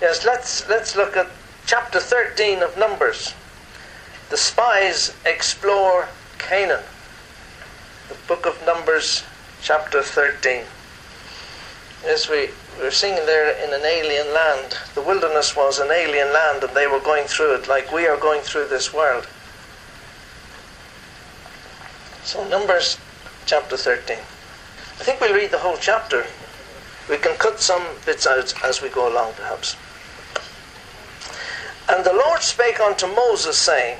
Yes, let's let's look at chapter 13 of Numbers. The spies explore Canaan. The book of Numbers, chapter 13. As we were singing there in an alien land, the wilderness was an alien land and they were going through it like we are going through this world. So, Numbers chapter 13. I think we'll read the whole chapter. We can cut some bits out as we go along, perhaps. And the Lord spake unto Moses, saying,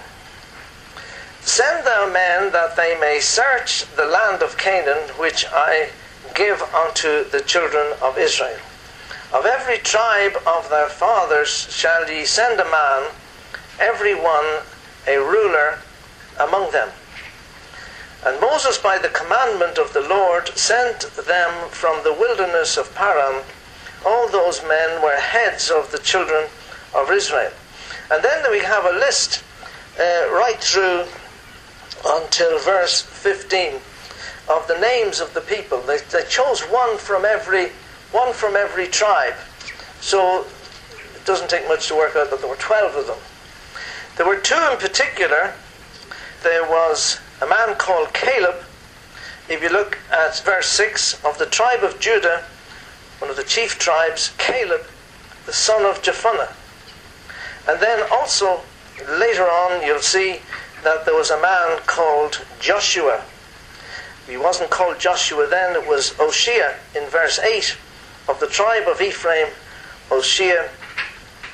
Send thou men that they may search the land of Canaan, which I give unto the children of Israel. Of every tribe of their fathers shall ye send a man, every one a ruler among them. And Moses, by the commandment of the Lord, sent them from the wilderness of Paran. All those men were heads of the children of Israel. And then we have a list uh, right through until verse 15 of the names of the people. They, they chose one from every one from every tribe. So it doesn't take much to work out that there were 12 of them. There were two in particular. There was a man called Caleb. If you look at verse 6 of the tribe of Judah, one of the chief tribes, Caleb, the son of Jephunneh. And then also later on you'll see that there was a man called Joshua. He wasn't called Joshua then, it was Oshea in verse 8 of the tribe of Ephraim, Oshea,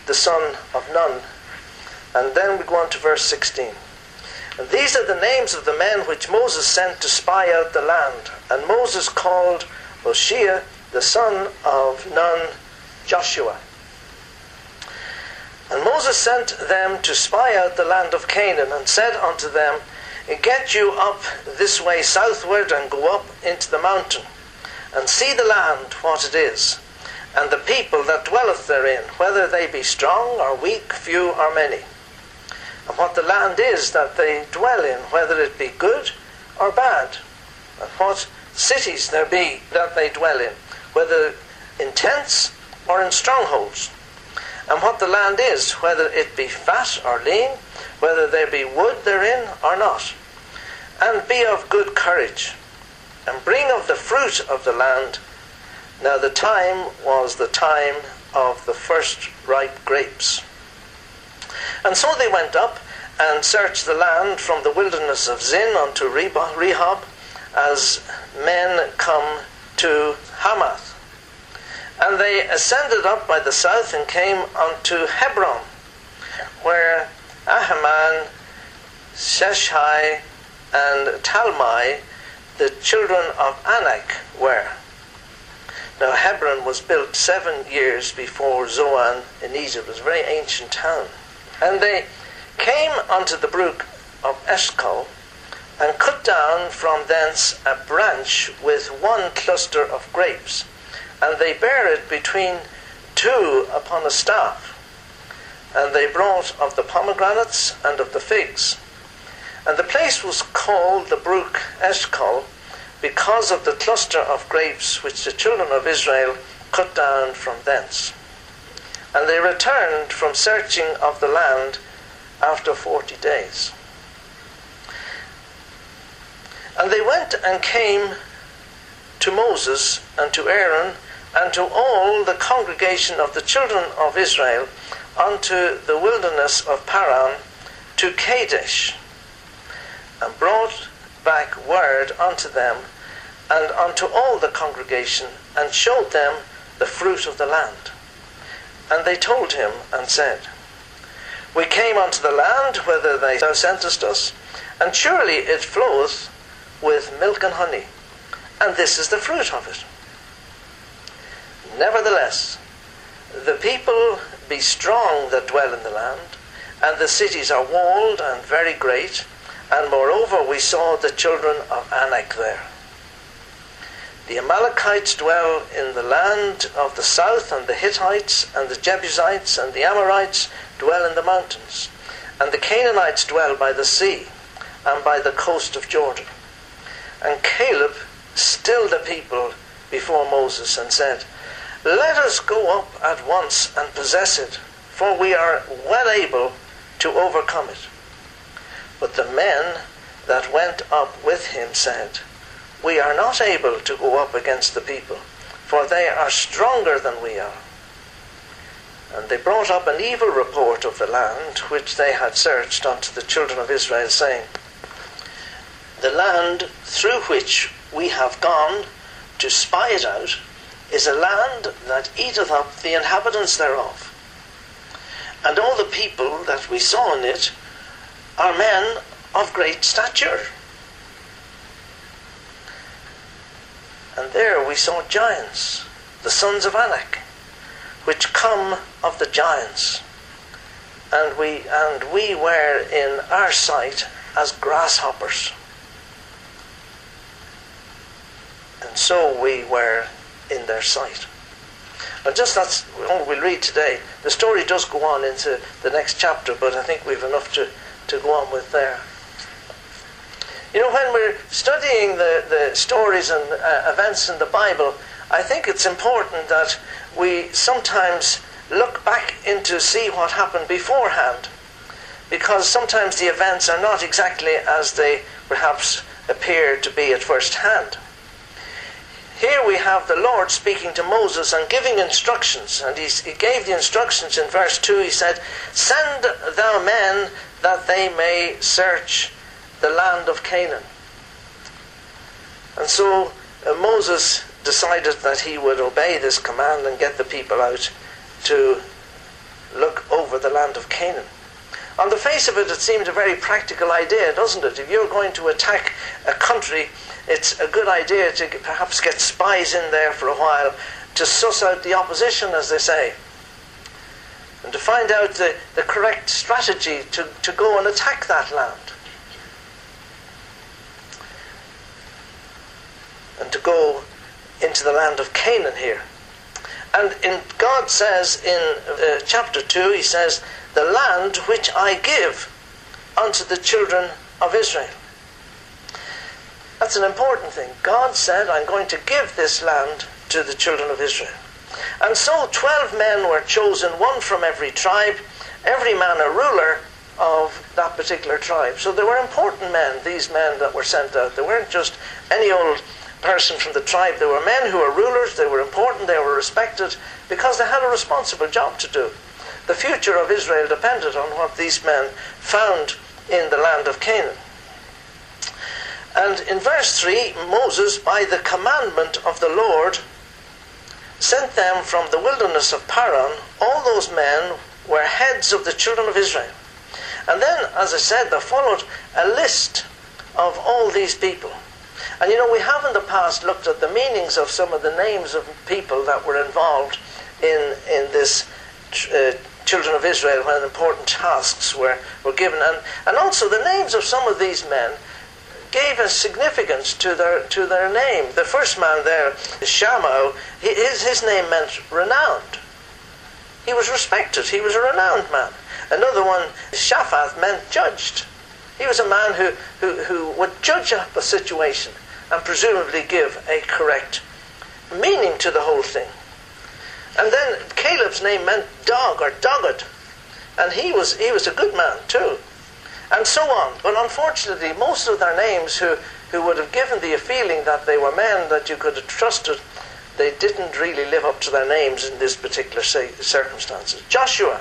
the son of Nun. And then we go on to verse 16. And these are the names of the men which Moses sent to spy out the land. And Moses called Oshea, the son of Nun, Joshua. And Moses sent them to spy out the land of Canaan, and said unto them, Get you up this way southward, and go up into the mountain, and see the land what it is, and the people that dwelleth therein, whether they be strong or weak, few or many, and what the land is that they dwell in, whether it be good or bad, and what cities there be that they dwell in, whether in tents or in strongholds and what the land is, whether it be fat or lean, whether there be wood therein or not. And be of good courage, and bring of the fruit of the land. Now the time was the time of the first ripe grapes. And so they went up and searched the land from the wilderness of Zin unto Rehob, as men come to Hamath. And they ascended up by the south and came unto Hebron, where Ahiman, Sheshai, and Talmai, the children of Anak, were. Now Hebron was built seven years before Zoan in Egypt. It was a very ancient town. And they came unto the brook of Eshcol, and cut down from thence a branch with one cluster of grapes and they bare it between two upon a staff. And they brought of the pomegranates and of the figs. And the place was called the brook Eshcol because of the cluster of grapes which the children of Israel cut down from thence. And they returned from searching of the land after forty days. And they went and came to Moses and to Aaron and to all the congregation of the children of Israel unto the wilderness of Paran to Kadesh, and brought back word unto them and unto all the congregation, and showed them the fruit of the land. And they told him and said, We came unto the land whither thou sentest us, and surely it floweth with milk and honey, and this is the fruit of it. Nevertheless, the people be strong that dwell in the land, and the cities are walled and very great, and moreover we saw the children of Anak there. The Amalekites dwell in the land of the south, and the Hittites, and the Jebusites, and the Amorites dwell in the mountains, and the Canaanites dwell by the sea, and by the coast of Jordan. And Caleb stilled the people before Moses and said, Let us go up at once and possess it, for we are well able to overcome it. But the men that went up with him said, We are not able to go up against the people, for they are stronger than we are. And they brought up an evil report of the land which they had searched unto the children of Israel, saying, The land through which we have gone to spy it out is a land that eateth up the inhabitants thereof. And all the people that we saw in it are men of great stature. And there we saw giants, the sons of Anak, which come of the giants. And we, and we were in our sight as grasshoppers. And so we were in their sight. And just that's all we'll read today. The story does go on into the next chapter, but I think we've enough to, to go on with there. You know, when we're studying the, the stories and uh, events in the Bible, I think it's important that we sometimes look back into see what happened beforehand. Because sometimes the events are not exactly as they perhaps appear to be at first hand. Here we have the Lord speaking to Moses and giving instructions. And he, gave the instructions in verse 2. He said, Send thou men that they may search the land of Canaan. And so uh, Moses decided that he would obey this command and get the people out to look over the land of Canaan. On the face of it, it seemed a very practical idea, doesn't it? If you're going to attack a country, it's a good idea to perhaps get spies in there for a while to suss out the opposition, as they say, and to find out the, the correct strategy to, to go and attack that land. and to go into the land of Canaan here. And in, God says in uh, chapter 2, He says, The land which I give unto the children of Israel. That's an important thing. God said, I'm going to give this land to the children of Israel. And so 12 men were chosen, one from every tribe, every man a ruler of that particular tribe. So they were important men, these men that were sent out. They weren't just any old person from the tribe. They were men who were rulers, they were important, they were respected, because they had a responsible job to do. The future of Israel depended on what these men found in the land of Canaan. And in verse 3, Moses, by the commandment of the Lord, sent them from the wilderness of Paran. All those men were heads of the children of Israel. And then, as I said, there followed a list of all these people. And you know, we have in the past looked at the meanings of some of the names of people that were involved in, in this uh, children of Israel when important tasks were, were given. And, and also the names of some of these men gave a significance to their, to their name. The first man there, Shammah, his, his name meant renowned. He was respected. He was a renowned man. Another one, Shaphat, meant judged. He was a man who, who, who would judge up a situation and presumably give a correct meaning to the whole thing. And then Caleb's name meant dog or dogged, and he was he was a good man too, and so on. But unfortunately, most of their names who who would have given thee a feeling that they were men that you could have trusted, they didn't really live up to their names in this particular circumstances. Joshua,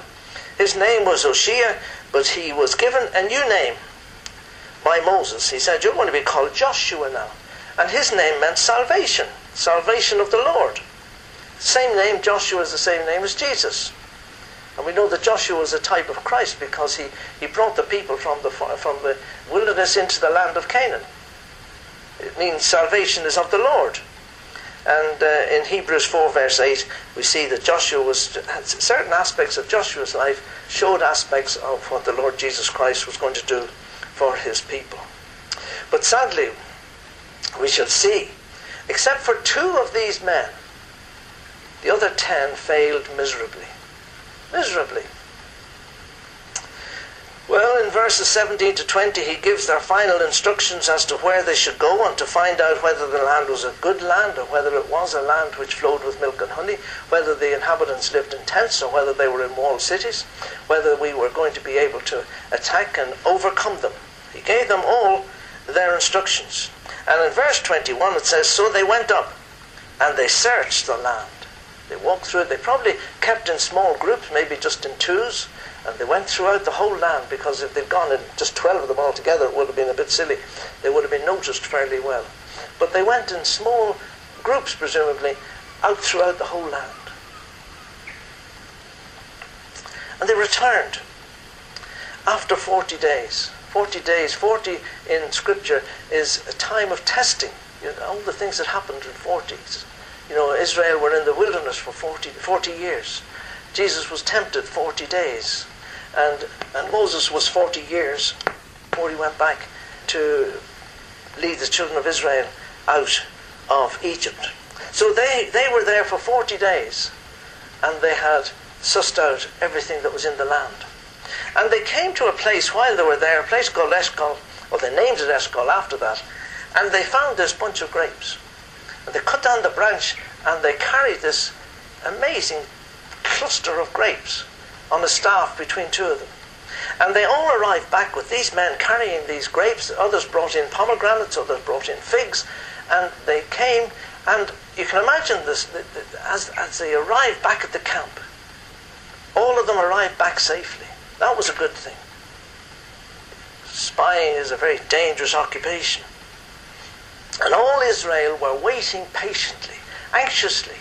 his name was Hoshea, but he was given a new name by Moses. He said, You're going to be called Joshua now. And his name meant salvation, salvation of the Lord. Same name, Joshua is the same name as Jesus. And we know that Joshua was a type of Christ because he, he brought the people from the, from the wilderness into the land of Canaan. It means salvation is of the Lord. And uh, in Hebrews 4, verse 8, we see that Joshua was, certain aspects of Joshua's life showed aspects of what the Lord Jesus Christ was going to do for his people. But sadly, we shall see, except for two of these men, the other ten failed miserably. Miserably. Well, in verses 17 to 20, he gives their final instructions as to where they should go and to find out whether the land was a good land or whether it was a land which flowed with milk and honey, whether the inhabitants lived in tents or whether they were in walled cities, whether we were going to be able to attack and overcome them. He gave them all their instructions. And in verse 21 it says, So they went up and they searched the land. They walked through it. They probably kept in small groups, maybe just in twos, and they went throughout the whole land because if they'd gone in just 12 of them all together, it would have been a bit silly. They would have been noticed fairly well. But they went in small groups, presumably, out throughout the whole land. And they returned after 40 days. 40 days, 40 in Scripture is a time of testing. You know, all the things that happened in 40s. You know, Israel were in the wilderness for 40, 40 years. Jesus was tempted 40 days. And, and Moses was 40 years before he went back to lead the children of Israel out of Egypt. So they, they were there for 40 days and they had sussed out everything that was in the land. And they came to a place while they were there, a place called Eshcol, or they named it Eshcol after that, and they found this bunch of grapes. And they cut down the branch and they carried this amazing cluster of grapes on a staff between two of them. And they all arrived back with these men carrying these grapes. Others brought in pomegranates, others brought in figs. And they came, and you can imagine this as, as they arrived back at the camp. All of them arrived back safely. That was a good thing. Spying is a very dangerous occupation. And all Israel were waiting patiently, anxiously,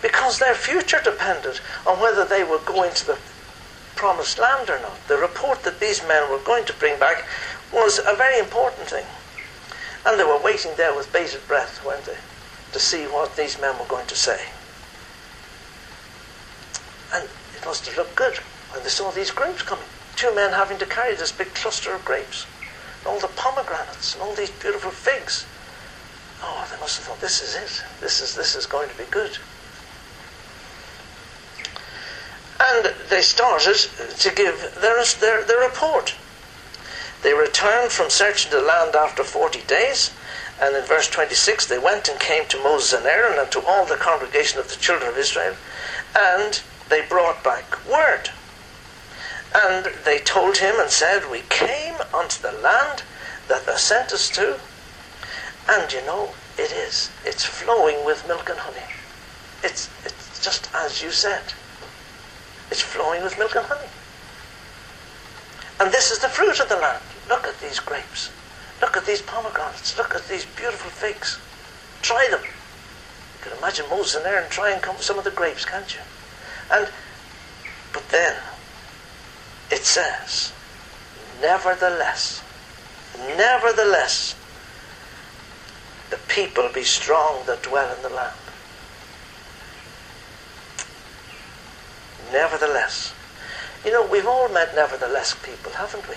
because their future depended on whether they would go into the promised land or not. The report that these men were going to bring back was a very important thing. And they were waiting there with bated breath, weren't they, to see what these men were going to say. And it must have looked good when they saw these grapes coming. Two men having to carry this big cluster of grapes. And all the pomegranates and all these beautiful figs. Must have thought, this is it. This is, this is going to be good. And they started to give their, their, their report. They returned from searching the land after 40 days. And in verse 26, they went and came to Moses and Aaron and to all the congregation of the children of Israel. And they brought back word. And they told him and said, We came unto the land that thou sent us to. And you know, it is. It's flowing with milk and honey. It's, it's just as you said. It's flowing with milk and honey. And this is the fruit of the land. Look at these grapes. Look at these pomegranates. Look at these beautiful figs. Try them. You can imagine Moses in there and trying some of the grapes, can't you? And but then it says, nevertheless, nevertheless, the people be strong that dwell in the land. nevertheless. You know, we've all met nevertheless people, haven't we?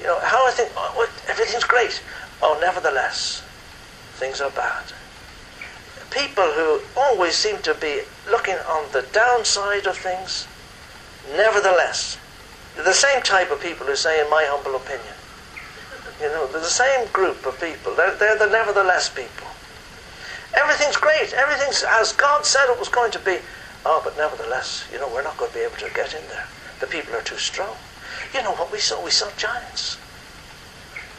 You know, how I think, oh, everything's great. Oh, nevertheless, things are bad. People who always seem to be looking on the downside of things, nevertheless, the same type of people who say, in my humble opinion. You know, they're the same group of people. They're, they're the nevertheless people. Everything's great. Everything's as God said it was going to be. Oh, but nevertheless, you know, we're not going to be able to get in there. The people are too strong. You know what we saw? We saw giants.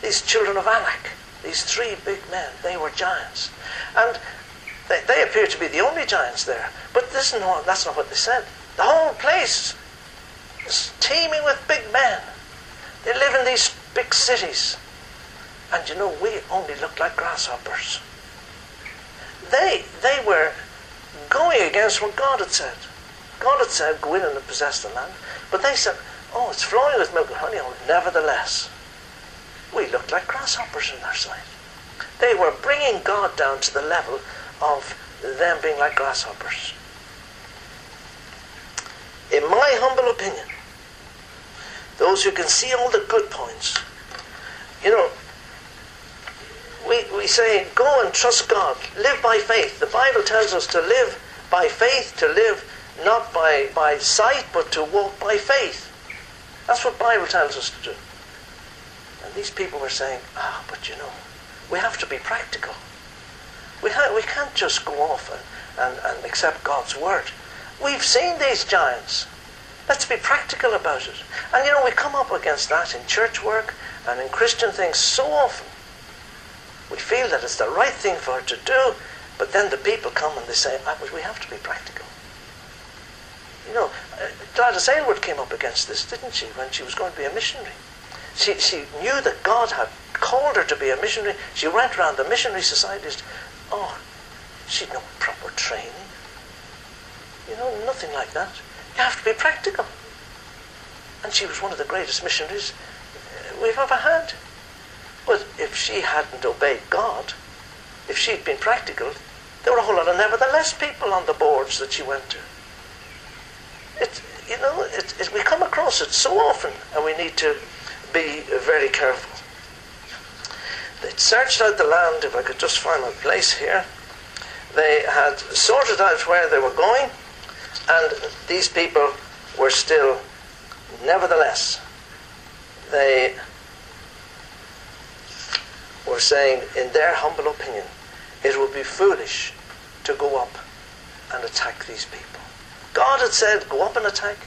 These children of Anak, these three big men, they were giants. And they, they appear to be the only giants there. But this is not, that's not what they said. The whole place is teeming with big men. They live in these big cities. And you know, we only looked like grasshoppers. They, they were going against what God had said. God had said, go in and possess the land. But they said, oh, it's flowing with milk and honey. Oh, nevertheless, we looked like grasshoppers in their sight. They were bringing God down to the level of them being like grasshoppers. In my humble opinion, those who can see all the good points, you know, we, we say, go and trust God. Live by faith. The Bible tells us to live by faith, to live not by, by sight, but to walk by faith. That's what Bible tells us to do. And these people were saying, ah, but you know, we have to be practical. We, ha- we can't just go off and, and, and accept God's word. We've seen these giants. Let's be practical about it. And you know, we come up against that in church work and in Christian things so often. We feel that it's the right thing for her to do, but then the people come and they say, ah, we have to be practical. You know, uh, Gladys Aylward came up against this, didn't she, when she was going to be a missionary? She, she knew that God had called her to be a missionary. She went around the missionary societies. Oh, she'd no proper training. You know, nothing like that. You have to be practical. And she was one of the greatest missionaries uh, we've ever had. But if she hadn't obeyed God, if she'd been practical, there were a whole lot of nevertheless people on the boards that she went to. It, you know, it, it, we come across it so often, and we need to be very careful. They searched out the land, if I could just find my place here. They had sorted out where they were going, and these people were still, nevertheless, they were saying, in their humble opinion, it would be foolish to go up and attack these people. God had said, go up and attack,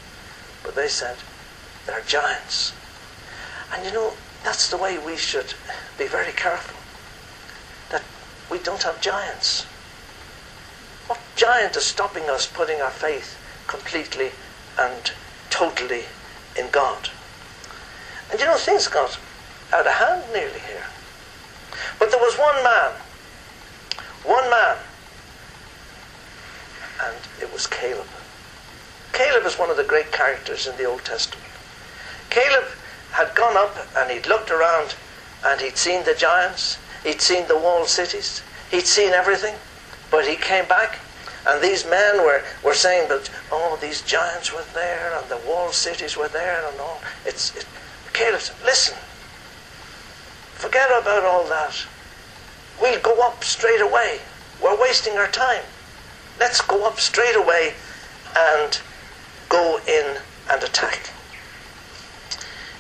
but they said, they're giants. And you know, that's the way we should be very careful. That we don't have giants. What giant is stopping us putting our faith completely and totally in God? And you know, things got out of hand nearly here. But there was one man, one man, and it was Caleb. Caleb is one of the great characters in the Old Testament. Caleb had gone up and he'd looked around and he'd seen the giants, he'd seen the walled cities, he'd seen everything, but he came back and these men were, were saying that, oh, these giants were there and the walled cities were there and all. It's, it, Caleb said, listen, forget about all that. We'll go up straight away. We're wasting our time. Let's go up straight away and go in and attack.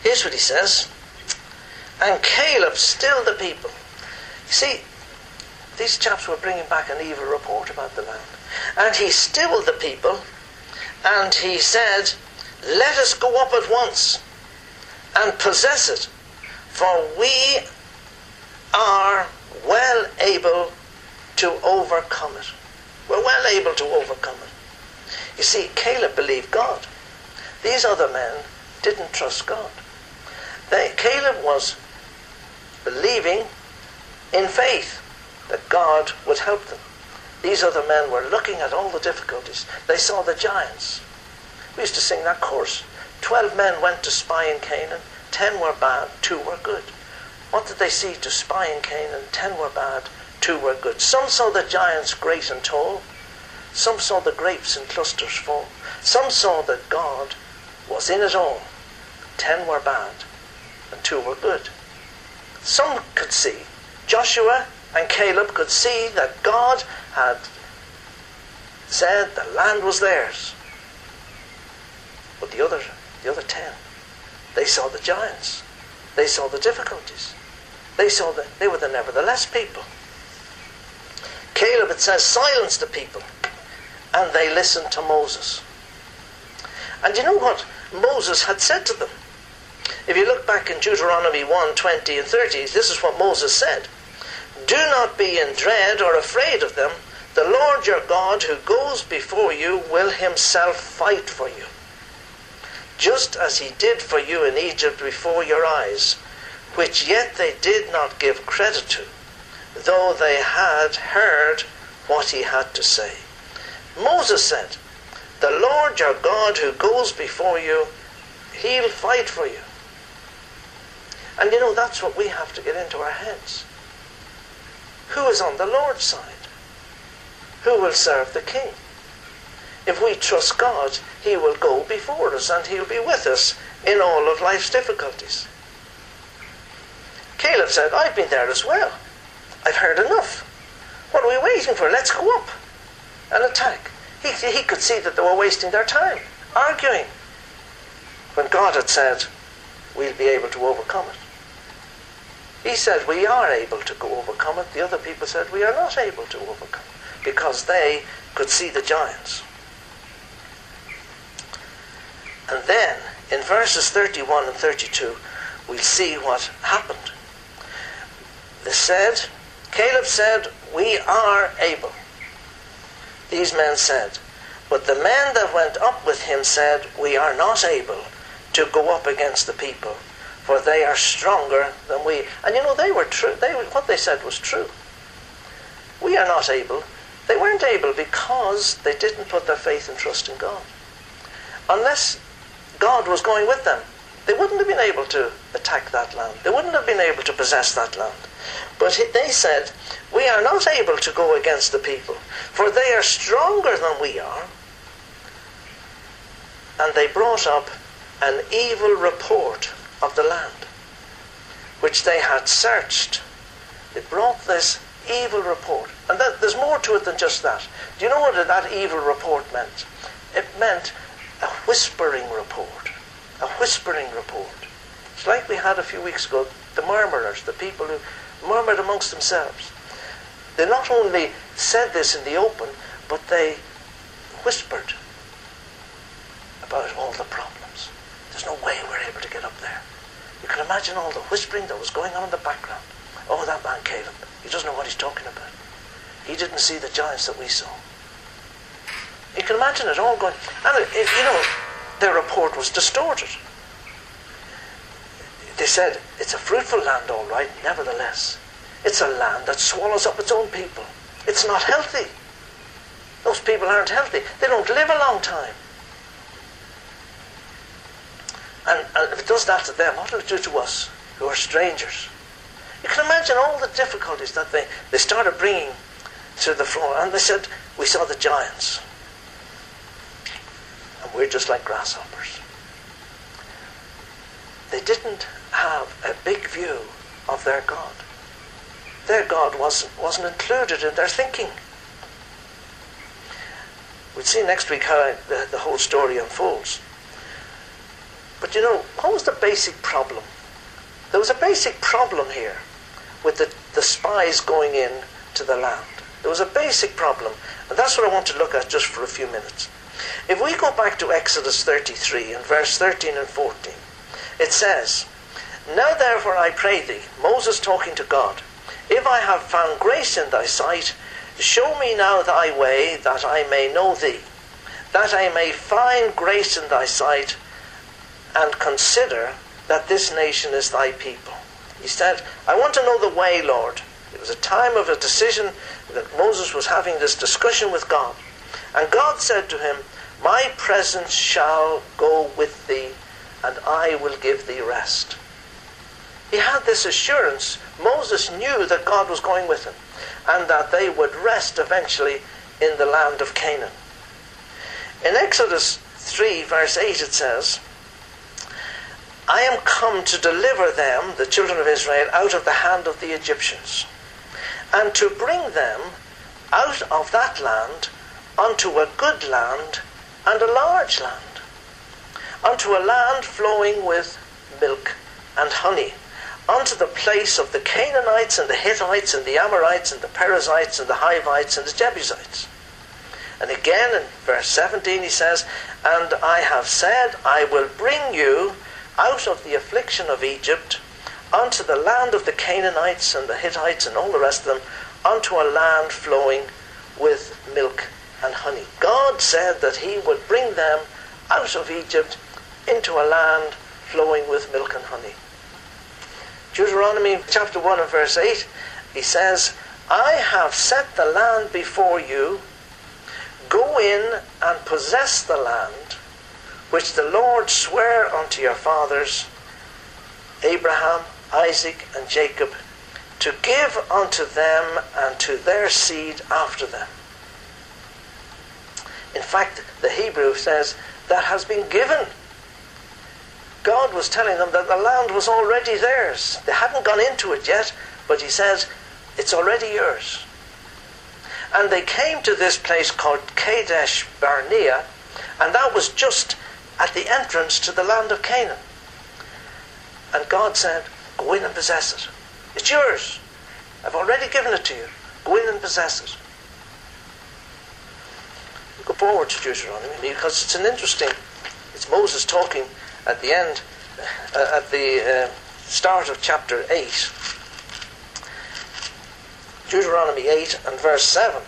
Here's what he says. And Caleb stilled the people. You see, these chaps were bringing back an evil report about the land. And he stilled the people and he said, Let us go up at once and possess it, for we are well able to overcome it. We're well able to overcome it. You see, Caleb believed God. These other men didn't trust God. They, Caleb was believing in faith that God would help them. These other men were looking at all the difficulties. They saw the giants. We used to sing that chorus. Twelve men went to spy in Canaan. Ten were bad, two were good. What did they see to spy in Canaan? Ten were bad, two were good. Some saw the giants great and tall. Some saw the grapes in clusters fall. Some saw that God was in it all. Ten were bad, and two were good. Some could see, Joshua and Caleb could see that God had said the land was theirs. But the other, the other ten, they saw the giants. They saw the difficulties. They saw that they were the nevertheless people. Caleb, it says, silenced the people, and they listened to Moses. And you know what Moses had said to them? If you look back in Deuteronomy 1 20 and 30, this is what Moses said Do not be in dread or afraid of them. The Lord your God, who goes before you, will himself fight for you, just as he did for you in Egypt before your eyes, which yet they did not give credit to, though they had heard what he had to say. Moses said, The Lord your God, who goes before you, he'll fight for you. And you know, that's what we have to get into our heads. Who is on the Lord's side? Who will serve the King? If we trust God, He will go before us and He'll be with us in all of life's difficulties. Caleb said, I've been there as well. I've heard enough. What are we waiting for? Let's go up and attack. He, he could see that they were wasting their time, arguing. when God had said, we'll be able to overcome it. He said, we are able to go overcome it. The other people said, we are not able to overcome it because they could see the giants. And then, in verses 31 and 32, we'll see what happened. They said, Caleb said, We are able. These men said, But the men that went up with him said, We are not able to go up against the people, for they are stronger than we. And you know, they were true. They, what they said was true. We are not able. They weren't able because they didn't put their faith and trust in God. Unless God was going with them, they wouldn't have been able to attack that land. They wouldn't have been able to possess that land. But they said, We are not able to go against the people, for they are stronger than we are. And they brought up an evil report of the land, which they had searched. They brought this evil report. And that, there's more to it than just that. Do you know what that evil report meant? It meant a whispering report. A whispering report. It's like we had a few weeks ago the murmurers, the people who murmured amongst themselves. They not only said this in the open, but they whispered about all the problems. There's no way we're able to get up there. You can imagine all the whispering that was going on in the background. Oh, that man Caleb, he doesn't know what he's talking about. He didn't see the giants that we saw. You can imagine it all going. And, it, you know, their report was distorted. They said, it's a fruitful land, all right, nevertheless. It's a land that swallows up its own people. It's not healthy. Those people aren't healthy. They don't live a long time. And, and if it does that to them, what will it do to us, who are strangers? You can imagine all the difficulties that they, they started bringing to the floor. And they said, we saw the giants. And we're just like grasshoppers. They didn't have a big view of their God. Their God wasn't, wasn't included in their thinking. We'll see next week how the, the whole story unfolds. But you know, what was the basic problem? There was a basic problem here with the, the spies going in to the land. There was a basic problem, and that's what I want to look at just for a few minutes. If we go back to Exodus 33 and verse 13 and 14, it says, Now therefore I pray thee, Moses talking to God, if I have found grace in thy sight, show me now thy way, that I may know thee, that I may find grace in thy sight, and consider that this nation is thy people. He said, I want to know the way, Lord. It was a time of a decision that Moses was having this discussion with God. And God said to him, My presence shall go with thee, and I will give thee rest. He had this assurance. Moses knew that God was going with him, and that they would rest eventually in the land of Canaan. In Exodus 3, verse 8, it says, I am come to deliver them, the children of Israel, out of the hand of the Egyptians, and to bring them out of that land unto a good land and a large land, unto a land flowing with milk and honey, unto the place of the Canaanites and the Hittites and the Amorites and the Perizzites and the Hivites and the Jebusites. And again in verse 17 he says, And I have said, I will bring you out of the affliction of Egypt unto the land of the Canaanites and the Hittites and all the rest of them, unto a land flowing with milk and honey. Said that He would bring them out of Egypt into a land flowing with milk and honey. Deuteronomy chapter 1 and verse 8, he says, I have set the land before you. Go in and possess the land which the Lord sware unto your fathers, Abraham, Isaac, and Jacob, to give unto them and to their seed after them. In fact, the Hebrew says that has been given. God was telling them that the land was already theirs. They hadn't gone into it yet, but He says, it's already yours. And they came to this place called Kadesh Barnea, and that was just at the entrance to the land of Canaan. And God said, Go in and possess it. It's yours. I've already given it to you. Go in and possess it. Go forward to Deuteronomy because it's an interesting. It's Moses talking at the end, uh, at the uh, start of chapter 8. Deuteronomy 8 and verse 7.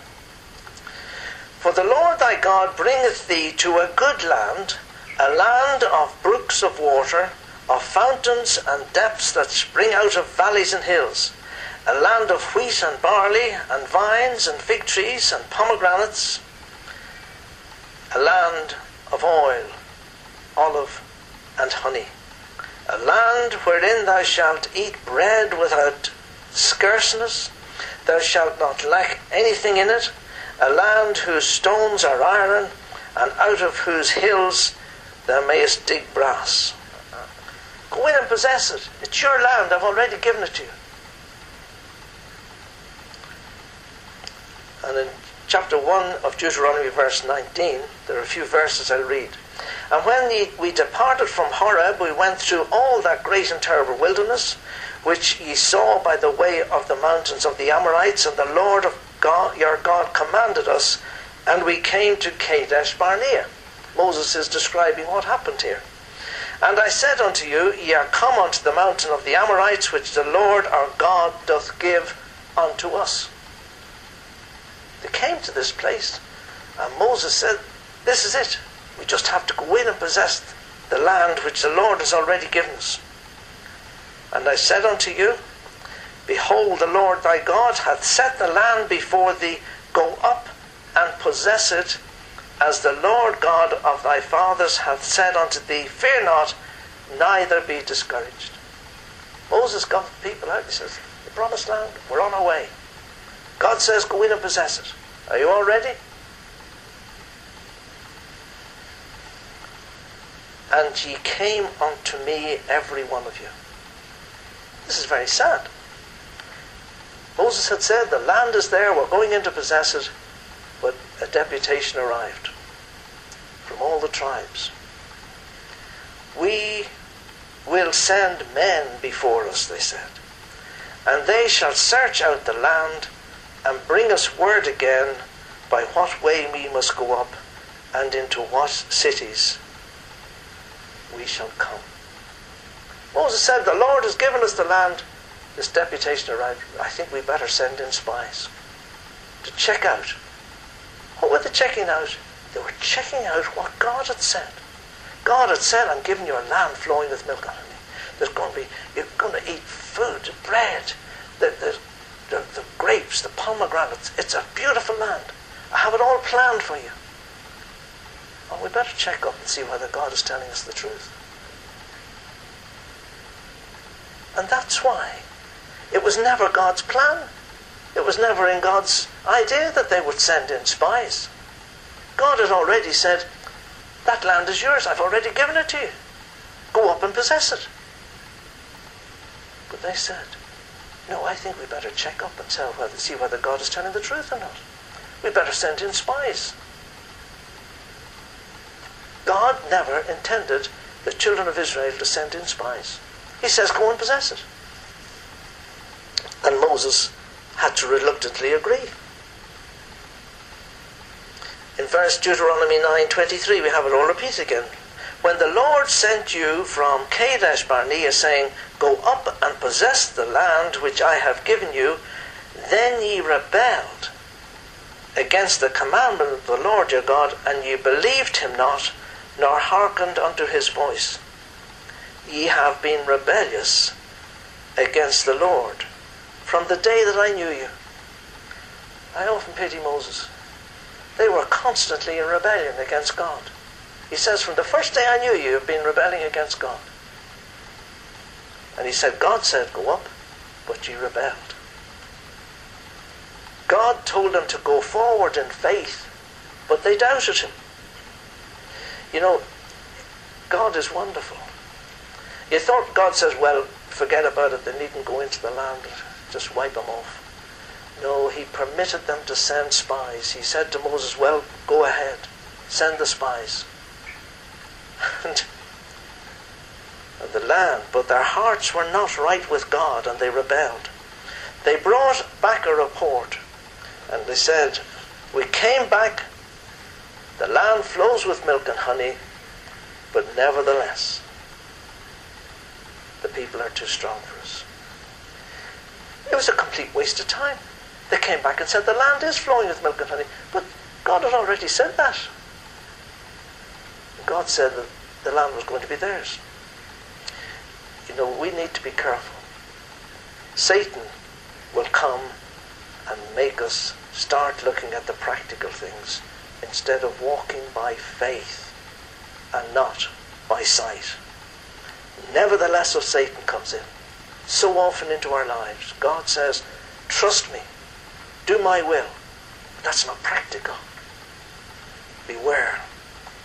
For the Lord thy God bringeth thee to a good land, a land of brooks of water, of fountains and depths that spring out of valleys and hills, a land of wheat and barley, and vines and fig trees and pomegranates, a land of oil, olive, and honey, a land wherein thou shalt eat bread without scarceness, thou shalt not lack anything in it, a land whose stones are iron, and out of whose hills thou mayest dig brass. Go in and possess it. It's your land. I've already given it to you. And in chapter 1 of Deuteronomy, verse 19, there are a few verses I'll read. And when we departed from Horeb, we went through all that great and terrible wilderness, which ye saw by the way of the mountains of the Amorites, and the Lord of God, your God commanded us, and we came to Kadesh Barnea. Moses is describing what happened here. And I said unto you, Ye are come unto the mountain of the Amorites, which the Lord our God doth give unto us. They came to this place, and Moses said, This is it. We just have to go in and possess the land which the Lord has already given us. And I said unto you, Behold, the Lord thy God hath set the land before thee. Go up and possess it as the Lord God of thy fathers hath said unto thee, Fear not, neither be discouraged. Moses got the people out. He says, The promised land, we're on our way. God says, Go in and possess it. Are you all ready? And ye came unto me, every one of you. This is very sad. Moses had said, The land is there, we're going in to possess it, but a deputation arrived from all the tribes. We will send men before us, they said, and they shall search out the land and bring us word again by what way we must go up and into what cities we shall come. Moses said, The Lord has given us the land. This deputation arrived. I think we better send in spies to check out. What were they checking out? They were checking out what God had said. God had said, I'm giving you a land flowing with milk and honey. There's going to be, you're going to eat food, bread, the, the, the, the grapes, the pomegranates. It's a beautiful land. I have it all planned for you. Well, we better check up and see whether God is telling us the truth. And that's why it was never God's plan. It was never in God's idea that they would send in spies. God had already said, That land is yours. I've already given it to you. Go up and possess it. But they said, No, I think we better check up and whether, see whether God is telling the truth or not. We better send in spies. God never intended the children of Israel to send in spies. He says, Go and possess it. And Moses had to reluctantly agree. In verse Deuteronomy 9:23 we have it all repeated again. When the Lord sent you from Kadesh Barnea, saying, Go up and possess the land which I have given you, then ye rebelled against the commandment of the Lord your God, and ye believed him not, nor hearkened unto his voice. Ye have been rebellious against the Lord from the day that I knew you. I often pity Moses. They were constantly in rebellion against God. He says, From the first day I knew you, you've been rebelling against God. And he said, God said, Go up, but you rebelled. God told them to go forward in faith, but they doubted him. You know, God is wonderful. You thought God says, Well, forget about it, they needn't go into the land, just wipe them off. No, he permitted them to send spies. He said to Moses, Well, go ahead, send the spies. land, but their hearts were not right with God, and they rebelled. They brought back a report, and they said, We came back, the land flows with milk and honey, but nevertheless, the people are too strong for us. It was a complete waste of time. They came back and said, The land is flowing with milk and honey, but God had already said that. God said that the land was going to be theirs. You know, we need to be careful. Satan will come and make us start looking at the practical things instead of walking by faith and not by sight. Nevertheless, if Satan comes in so often into our lives, God says, Trust me, do my will. But that's not practical. Beware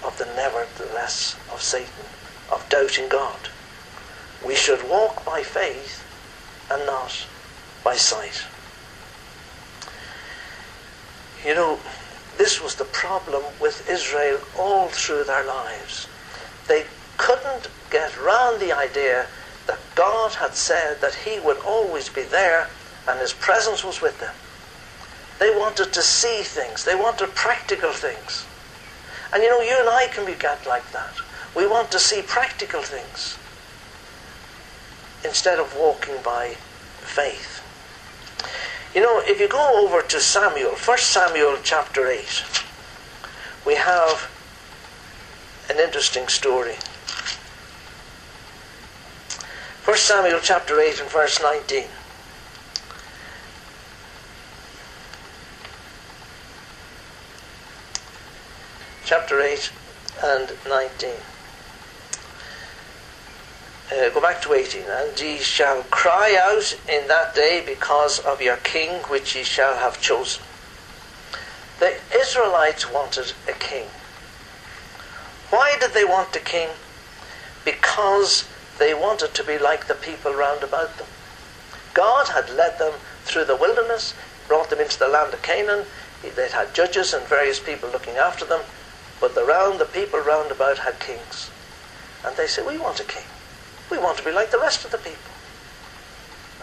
of the nevertheless of Satan, of doubting God. We should walk by faith and not by sight. You know, this was the problem with Israel all through their lives. They couldn't get round the idea that God had said that He would always be there and His presence was with them. They wanted to see things, they wanted practical things. And you know, you and I can be got like that. We want to see practical things instead of walking by faith. You know, if you go over to Samuel, 1 Samuel chapter 8, we have an interesting story. 1 Samuel chapter 8 and verse 19. Chapter 8 and 19. Uh, go back to 18. And ye shall cry out in that day because of your king which ye shall have chosen. The Israelites wanted a king. Why did they want a king? Because they wanted to be like the people round about them. God had led them through the wilderness, brought them into the land of Canaan. They'd had judges and various people looking after them, but the round the people round about had kings. And they said, We want a king. We want to be like the rest of the people.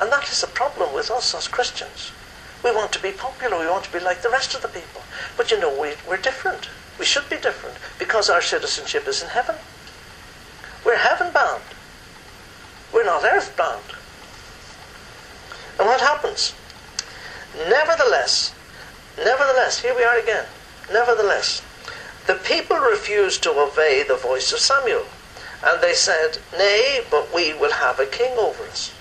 And that is the problem with us as Christians. We want to be popular. We want to be like the rest of the people. But you know, we, we're different. We should be different because our citizenship is in heaven. We're heaven bound. We're not earth bound. And what happens? Nevertheless, nevertheless, here we are again. Nevertheless, the people refused to obey the voice of Samuel. And they said, Nay, but we will have a king over us.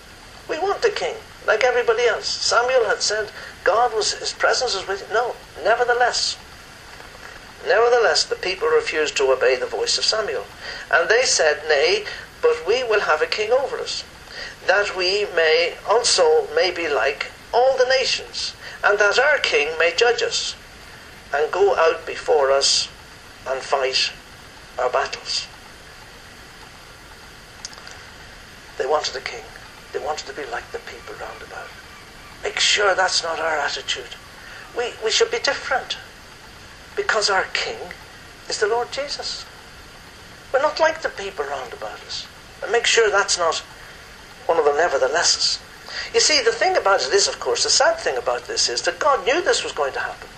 We want a king, like everybody else. Samuel had said, God was, his presence is with you. No, nevertheless. Nevertheless, the people refused to obey the voice of Samuel. And they said, Nay, but we will have a king over us, that we may also may be like all the nations, and that our king may judge us, and go out before us and fight our battles. They wanted a king. They wanted to be like the people round about. Make sure that's not our attitude. We, we should be different because our king is the Lord Jesus. We're not like the people round about us. And make sure that's not one of the neverthelesses. You see, the thing about it is, of course, the sad thing about this is that God knew this was going to happen.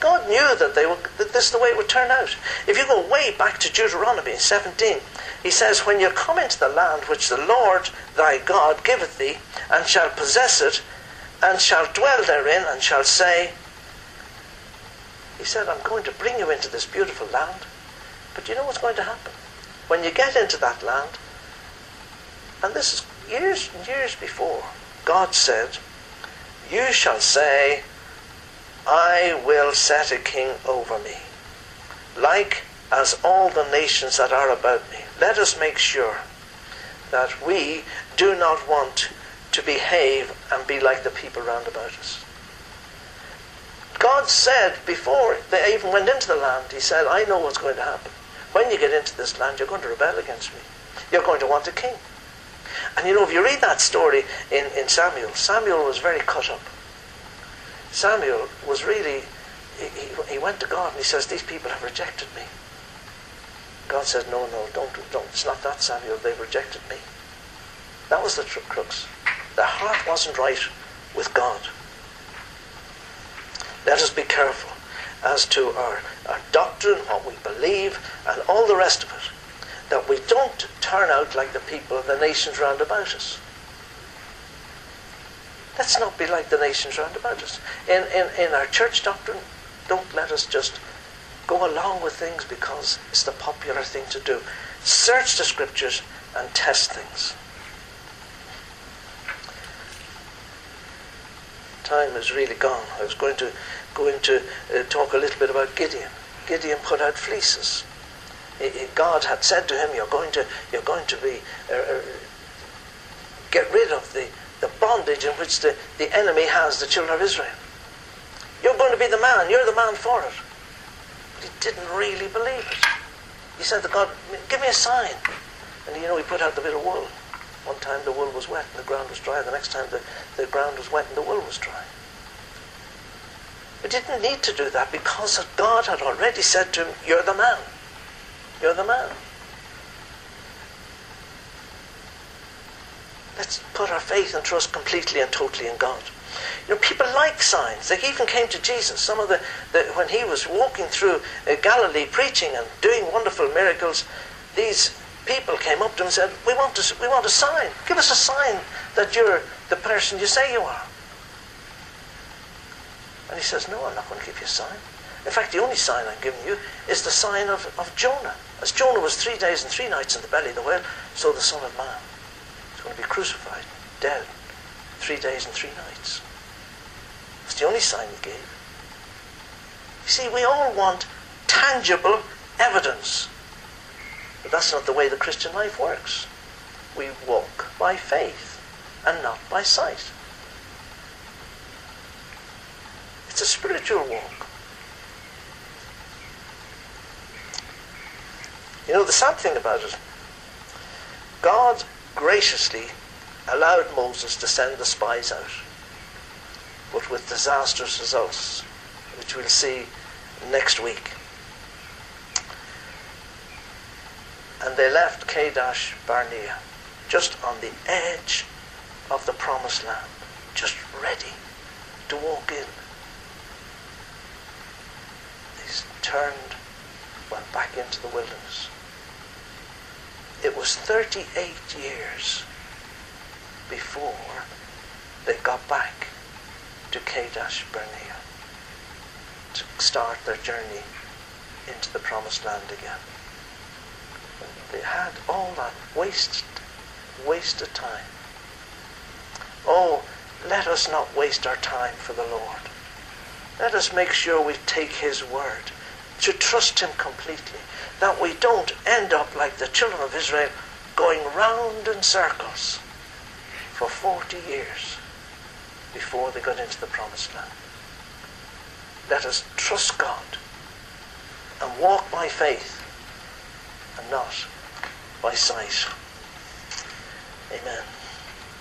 God knew that, they were, that this is the way it would turn out. If you go way back to Deuteronomy 17, he says, When you come into the land which the Lord thy God giveth thee, and shall possess it, and shall dwell therein, and shall say, He said, I'm going to bring you into this beautiful land. But you know what's going to happen? When you get into that land, and this is years and years before, God said, You shall say, I will set a king over me, like as all the nations that are about me. Let us make sure that we do not want to behave and be like the people round about us. God said before they even went into the land, He said, I know what's going to happen. When you get into this land, you're going to rebel against me. You're going to want a king. And you know, if you read that story in, in Samuel, Samuel was very cut up. Samuel was really, he, he went to God and he says, These people have rejected me. God says, No, no, don't, don't. It's not that, Samuel. They've rejected me. That was the crux. Their heart wasn't right with God. Let us be careful as to our, our doctrine, what we believe, and all the rest of it, that we don't turn out like the people of the nations round about us. Let's not be like the nations round about us. In, in, in our church doctrine, don't let us just go along with things because it's the popular thing to do. Search the scriptures and test things. Time is really gone. I was going to go into uh, talk a little bit about Gideon. Gideon put out fleeces. God had said to him, "You're going to, you're going to be uh, uh, get rid of the, the bondage in which the, the enemy has the children of Israel. You're going to be the man. You're the man for it." He didn't really believe it. He said to God, "Give me a sign." And you know, he put out the bit of wool. One time the wool was wet and the ground was dry. The next time the, the ground was wet and the wool was dry. But didn't need to do that because God had already said to him, You're the man. You're the man. Let's put our faith and trust completely and totally in God. You know, people like signs. They even came to Jesus. Some of the, the when he was walking through uh, Galilee preaching and doing wonderful miracles, these people came up to him and said, "We want to, we want a sign. Give us a sign that you're the person you say you are." And he says, No, I'm not going to give you a sign. In fact, the only sign I'm giving you is the sign of, of Jonah. As Jonah was three days and three nights in the belly of the whale, so the Son of Man is going to be crucified, dead, three days and three nights. It's the only sign he gave. You see, we all want tangible evidence. But that's not the way the Christian life works. We walk by faith and not by sight. It's a spiritual walk. You know, the sad thing about it, God graciously allowed Moses to send the spies out, with disastrous results, which we'll see next week. And they left Kadesh Barnea, just on the edge of the promised land, just ready to walk in. They turned, went back into the wilderness. It was 38 years before they got back to Kadesh Barnea to start their journey into the promised land again. They had all that wasted, wasted time. Oh, let us not waste our time for the Lord. Let us make sure we take His word to trust Him completely. That we don't end up like the children of Israel going round in circles for 40 years before they got into the promised land. Let us trust God and walk by faith and not by sight. Amen.